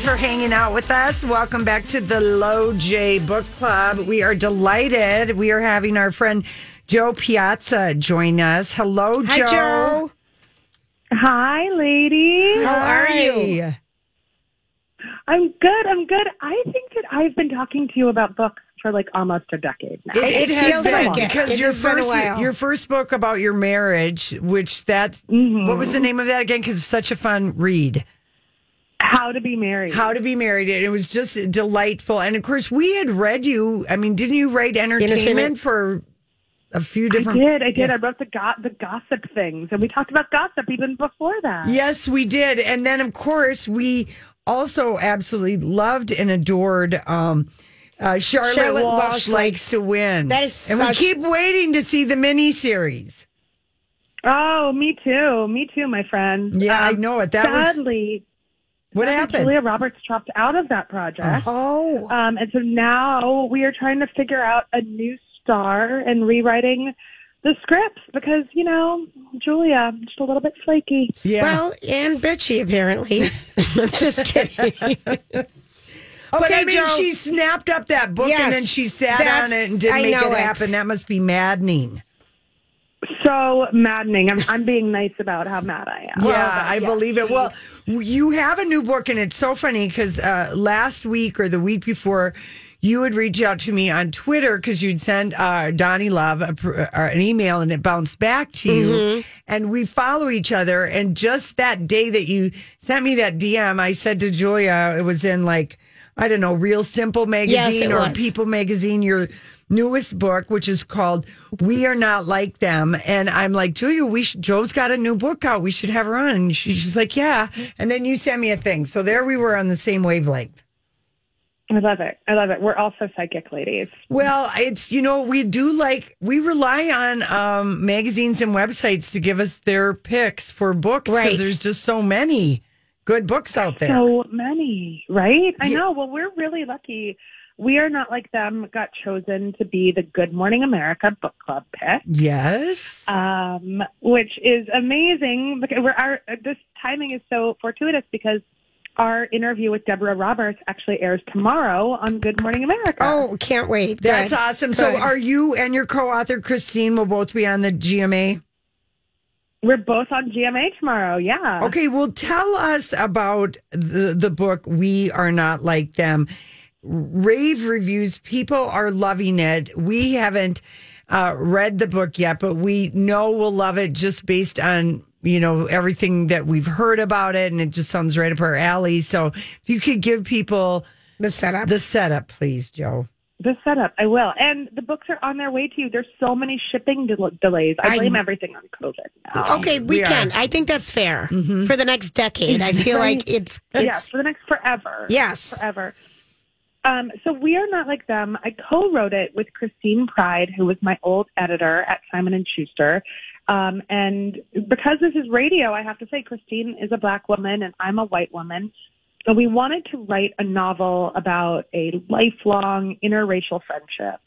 Thanks for hanging out with us. Welcome back to the Low J Book Club. We are delighted. We are having our friend Jo Piazza join us. Hello, Hi, Jo. Jo. Hi, ladies. How are you? I'm good. I'm good. I think that I've been talking to you about books for like almost a decade now. It, It has feels been like it. because It your has been a first while. your first book about your marriage, which that's Mm-hmm. what was the name of that again? Because it's such a fun read. How to be married. How to be married. And it was just delightful. And of course, we had read you. I mean, didn't you write entertainment, Entertainment. for a few I different? did. I did. Yeah. I wrote the go- the gossip things, and we talked about gossip even before that. Yes, we did. And then, of course, we also absolutely loved and adored um, uh, Charlotte, Charlotte Walsh, Walsh likes to win. That is and such- we keep waiting to see the mini series. Oh, me too. Me too, my friend. Yeah, I Um, know it. That was sadly, what sadly, happened. Julia Roberts dropped out of that project. Oh, Um, and so now we are trying to figure out a new star and rewriting the scripts because, you know, Julia, just a little bit flaky. Yeah, well, and bitchy apparently. I'm just kidding. but okay, I mean, Jo. she snapped up that book and then she sat that's- on it and didn't I make it it. happen. That must be maddening. So maddening. I'm, I'm being nice about how mad I am. Yeah, I believe it. Well, you have a new book, and it's so funny because uh, last week or the week before, you would reach out to me on Twitter because you'd send uh, Donnie Love a, pr- uh, an email and it bounced back to you. Mm-hmm. And we follow each other. And just that day that you sent me that DM, I said to Julia, it was in like, I don't know, Real Simple magazine it or was. People magazine, your newest book, which is called We Are Not Like Them. And I'm like, Julia, we should, Jo's got a new book out. We should have her on. And she, she's like, yeah. And then you sent me a thing. So there we were on the same wavelength. I love it. I love it. We're also psychic ladies. Well, it's, you know, we do like, we rely on um, magazines and websites to give us their picks for books because Right. there's just so many good books out there. So many, right? I Yeah. know. Well, we're really lucky. We are not like them. Got chosen to be the Good Morning America book club pick, yes. um, which is amazing. Because we're our this timing is so fortuitous because our interview with Deborah Roberts actually airs tomorrow on Good Morning America. oh, can't wait. That's Good. awesome. So are you and your co-author Christine will both be on the GMA? We're both on GMA tomorrow. Yeah. Okay, well, tell us about the the book. We are not like them. Rave reviews. People are loving it. We haven't uh, read the book yet, but we know we'll love it just based on you know everything that we've heard about it, and it just sounds right up our alley. So, if you could give people the setup. the setup, please, Jo. The setup, I will. And the books are on their way to you. There's so many shipping del- delays. I I- blame everything on COVID now. okay, we, we are. can. I think that's fair for the next decade. I feel like it's it's yes, for the next forever. Yes. Forever. Um, so we are not like them. I co-wrote it with Christine Pride, who was my old editor at Simon and Schuster. Um, and because this is radio, I have to say Christine is a black woman and I'm a white woman. So we wanted to write a novel about a lifelong interracial friendship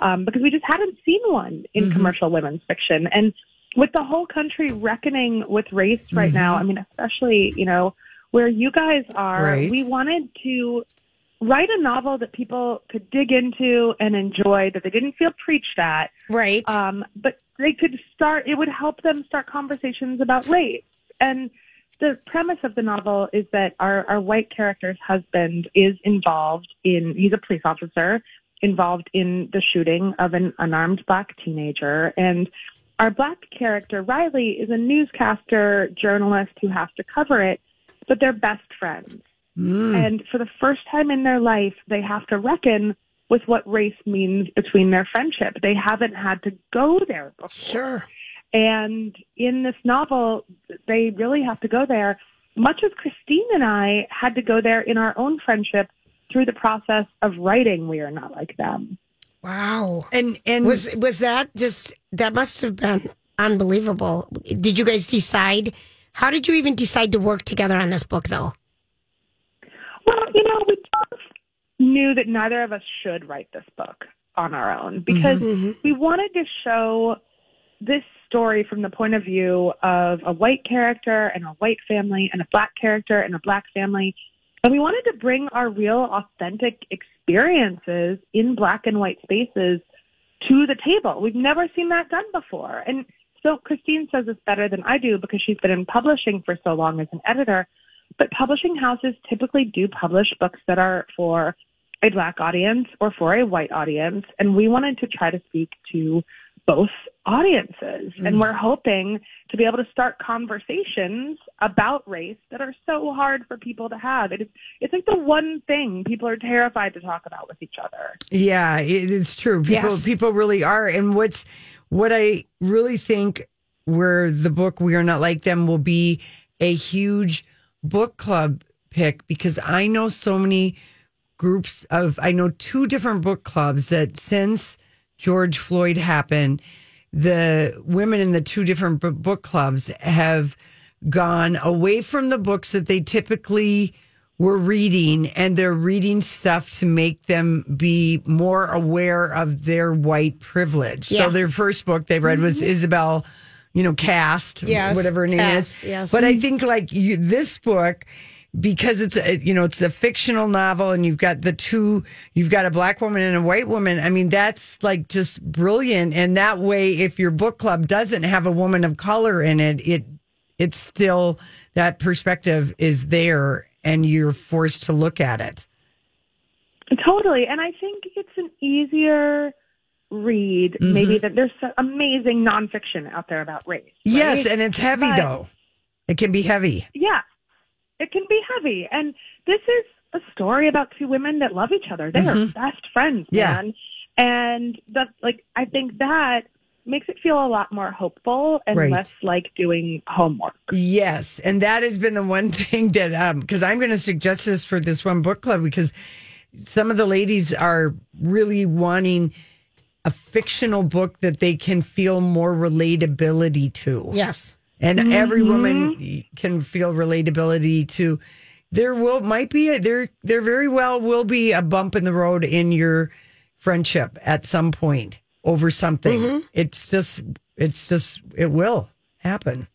um, because we just hadn't seen one in commercial women's fiction. And with the whole country reckoning with race right now, I mean, especially, you know, where you guys are, Right. we wanted to write a novel that people could dig into and enjoy, that they didn't feel preached at, right. um, but they could start, it would help them start conversations about race. And the premise of the novel is that our, our white character's husband is involved in, he's a police officer, involved in the shooting of an unarmed black teenager. And our black character, Riley, is a newscaster, journalist who has to cover it, but they're best friends. Mm. And for the first time in their life, they have to reckon with what race means between their friendship. They haven't had to go there before. sure. And in this novel, they really have to go there, much as Christine and I had to go there in our own friendship through the process of writing We Are Not Like Them. Wow. And and Was was that just that must have been unbelievable. Did you guys decide how did you even decide to work together on this book though? Well, you know, we both knew that neither of us should write this book on our own because mm-hmm. Mm-hmm. we wanted to show this story from the point of view of a white character and a white family and a black character and a black family And we wanted to bring our real, authentic experiences in black and white spaces to the table. We've never seen that done before. And so Christine says this better than I do because she's been in publishing for so long as an editor. But publishing houses typically do publish books that are for a black audience or for a white audience. And we wanted to try to speak to both audiences. And we're hoping to be able to start conversations about race that are so hard for people to have. It is, it's like the one thing people are terrified to talk about with each other. Yeah, it's true. People Yes. people really are. And what's what I really think where the book We Are Not Like Them will be a huge book club pick because I know so many groups of I know two different book clubs that since George Floyd happened, the women in the two different book clubs have gone away from the books that they typically were reading and they're reading stuff to make them be more aware of their white privilege. Yeah. So their first book they read was mm-hmm. Isabel, you know, Caste, Yes, whatever her name is. yes. But I think like you, this book because it's a, you know it's a fictional novel and you've got the two you've got a black woman and a white woman i mean that's like just brilliant and that way if your book club doesn't have a woman of color in it it it's still that perspective is there and you're forced to look at it Totally. And I think it's an easier read, mm-hmm. maybe that there's some amazing nonfiction out there about race. yes and it's heavy But- though it can be heavy Yeah. It can be heavy. And this is a story about two women that love each other. They are best friends, Yeah. man. And that's like I think that makes it feel a lot more hopeful and Right. less like doing homework. Yes, and that has been the one thing that um because I'm going to suggest this for this one book club because some of the ladies are really wanting a fictional book that they can feel more relatability to. Yes. And every woman mm-hmm. can feel relatability to. There will might be a, there there very well will be a bump in the road in your friendship at some point over something. Mm-hmm. It's just it's just it will happen.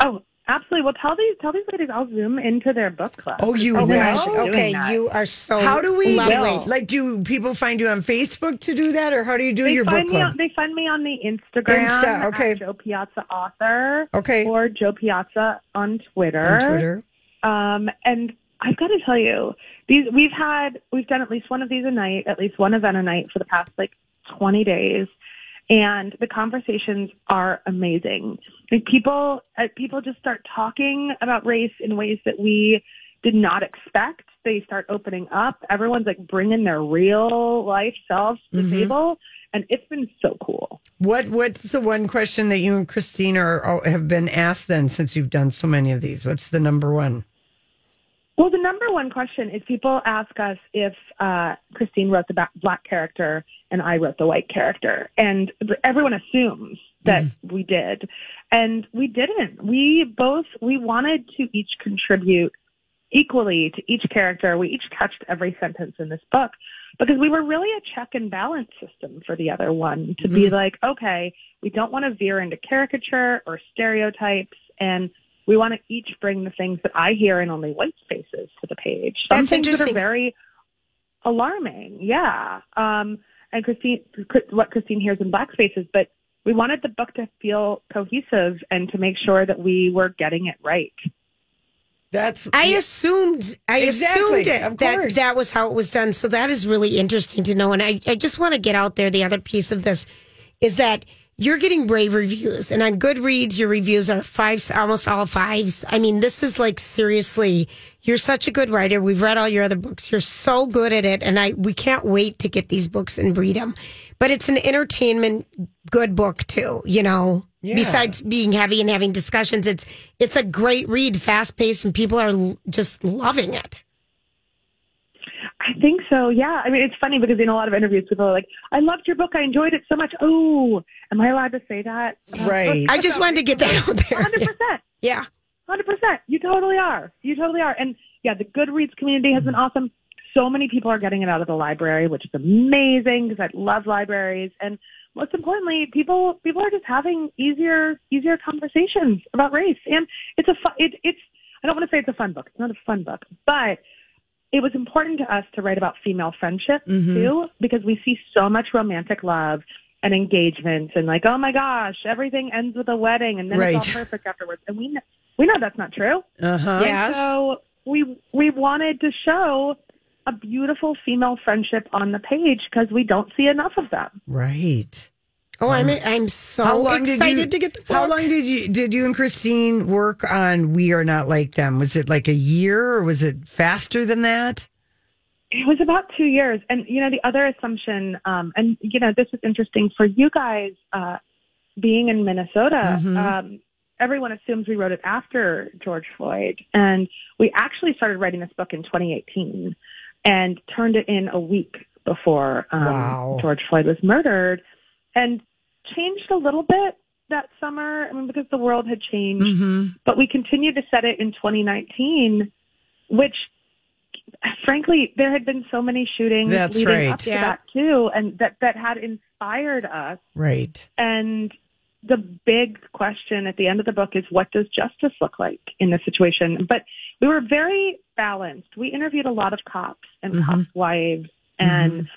Oh, absolutely. Well tell these tell these ladies I'll zoom into their book club. Oh, you I'll will? be doing Okay, that. you are so How do we lovely. like? Do people find you on Facebook to do that, or how do you do They your book find me club? on, they find me on the Instagram Insta, okay. at Jo Piazza Author. Okay. Or Jo Piazza on Twitter. on Twitter. Um, and I've got to tell you, these we've had we've done at least one of these a night, at least one event a night for the past like 20 days, and the conversations are amazing. Like people, uh, people just start talking about race in ways that we did not expect. They start opening up. Everyone's like bringing their real life selves to the table, and it's been so cool. What What's the one question that you and Christine are are- have been asked then since you've done so many of these? What's the number one? Well, the number one question is people ask us if uh, Christine wrote the black character and I wrote the white character, and everyone assumes that we did, and we didn't. We both we wanted to each contribute equally to each character. We each touched every sentence in this book because we were really a check and balance system for the other one to be like, okay, we don't want to veer into caricature or stereotypes. And we want to each bring the things that I hear in only white spaces to the page. Some That's things that are very alarming. Yeah. Um, and Christine, what Christine hears in black spaces, but we wanted the book to feel cohesive and to make sure that we were getting it right. That's I assumed I Exactly, assumed it, that that was how it was done. So that is really interesting to know. And I, I just want to get out there the other piece of this is that you're getting rave reviews and on Goodreads your reviews are fives almost all fives. I mean, this is like seriously, you're such a good writer. We've read all your other books. You're so good at it and I we can't wait to get these books and read them. But it's an entertainment good book too, you know. Yeah. Besides being heavy and having discussions, it's it's a great read, fast paced, and people are just loving it. Think so. Yeah. I mean, it's funny because in a lot of interviews, people are like, "I loved your book. I enjoyed it so much." Oh, am I allowed to say that? Right. I just wanted to get that out there. Hundred percent. Yeah. Hundred percent. You totally are. You totally are. And yeah, the Goodreads community has been mm-hmm. awesome. So many people are getting it out of the library, which is amazing because I love libraries. And most importantly, people people are just having easier easier conversations about race. And it's a fun, it, it's I don't want to say it's a fun book. It's not a fun book, but it was important to us to write about female friendship Mm-hmm. too, because we see so much romantic love and engagement and like, oh my gosh, everything ends with a wedding and then it's all perfect afterwards. And we know, we know that's not true. Uh huh. Yes. So we we wanted to show a beautiful female friendship on the page because we don't see enough of them. Right. Oh, I'm I'm so excited you to get the book. How long did you did you and Christine work on We Are Not Like Them? Was it like a year or was it faster than that? It was about two years. And, you know, the other assumption, um, and, you know, this is interesting for you guys, uh, being in Minnesota, um, everyone assumes we wrote it after George Floyd. And we actually started writing this book in 2018 and turned it in a week before um, Wow. George Floyd was murdered and changed a little bit that summer. I mean, because the world had changed Mm-hmm. but we continued to set it in 2019, which frankly, there had been so many shootings That's leading right. up to Yeah. that too, and that that had inspired us. Right. And the big question at the end of the book is, what does justice look like in this situation? But we were very balanced. We interviewed a lot of cops and Mhm. cops' wives, and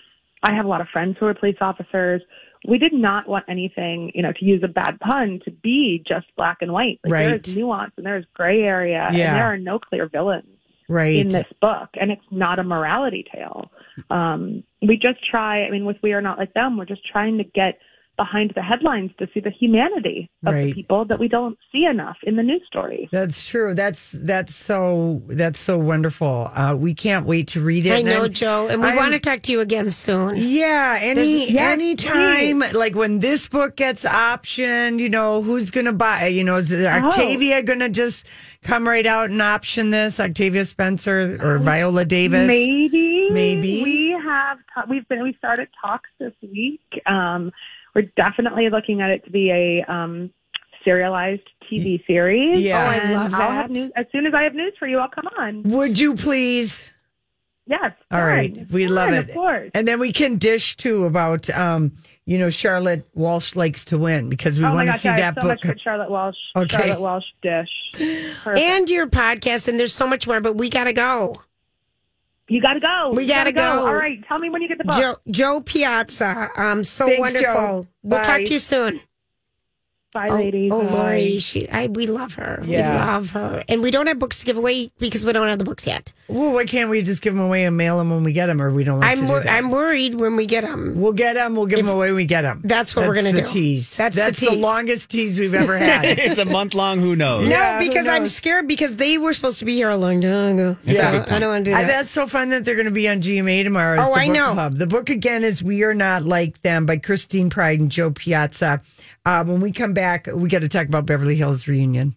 I have a lot of friends who are police officers. We did not want anything, you know, to use a bad pun, to be just black and white. Like Right. is nuance and there is gray area, Yeah. and there are no clear villains Right. in this book, and it's not a morality tale. Um, we just try. I mean, with We Are Not Like Them, we're just trying to get behind the headlines to see the humanity of Right. the people that we don't see enough in the news stories. That's true. That's that's so that's so wonderful. Uh, we can't wait to read it. I know, I'm- Jo, and we I'm- want to talk to you again soon. Yeah, any There's- yes, any time like when this book gets optioned, you know, who's going to buy, you know, is Oh. Octavia going to just come right out and option this? Octavia Spencer or Viola Davis? Maybe, Maybe. we have. we've been. We started talks this week. Um, we're definitely looking at it to be a um, serialized TV series. Yeah. Oh, I And love I'll have that. news as soon as I have news for you. I'll come on. Would you please? Yes. All fine. right, we love it. Of course. And then we can dish too about um, you know, Charlotte Walsh likes to win because we oh want to gosh, see I that have so book. much good Charlotte Walsh. Okay. Charlotte Walsh dish. Perfect. And your podcast, and there's so much more, but we got to go. You got to go. We You gotta go. All right. Tell me when you get the book. Jo, Jo Piazza, um, so Thanks, Jo. wonderful. We'll Bye. talk to you soon. Bye, Oh, ladies. oh Bye. Lori, she, I, we love her. Yeah. We love her, and we don't have books to give away because we don't have the books yet. Well, why can't we just give them away and mail them when we get them, or we don't like to I'm do wor- that? I'm worried when we get them. We'll get them. We'll give them away when we get them. That's what we're gonna the do. Tease. That's the the tease. longest tease we've ever had. it's a month long. Who knows? Yeah, no, who because I'm scared because they were supposed to be here a long time ago. That's a So. I don't want to do that. that's so fun that they're going to be on GMA tomorrow. Oh, the I book know. Club. The book again is "We Are Not Like Them" by Christine Pride and Jo Piazza. Uh, when we come back, we got to talk about Beverly Hills reunion.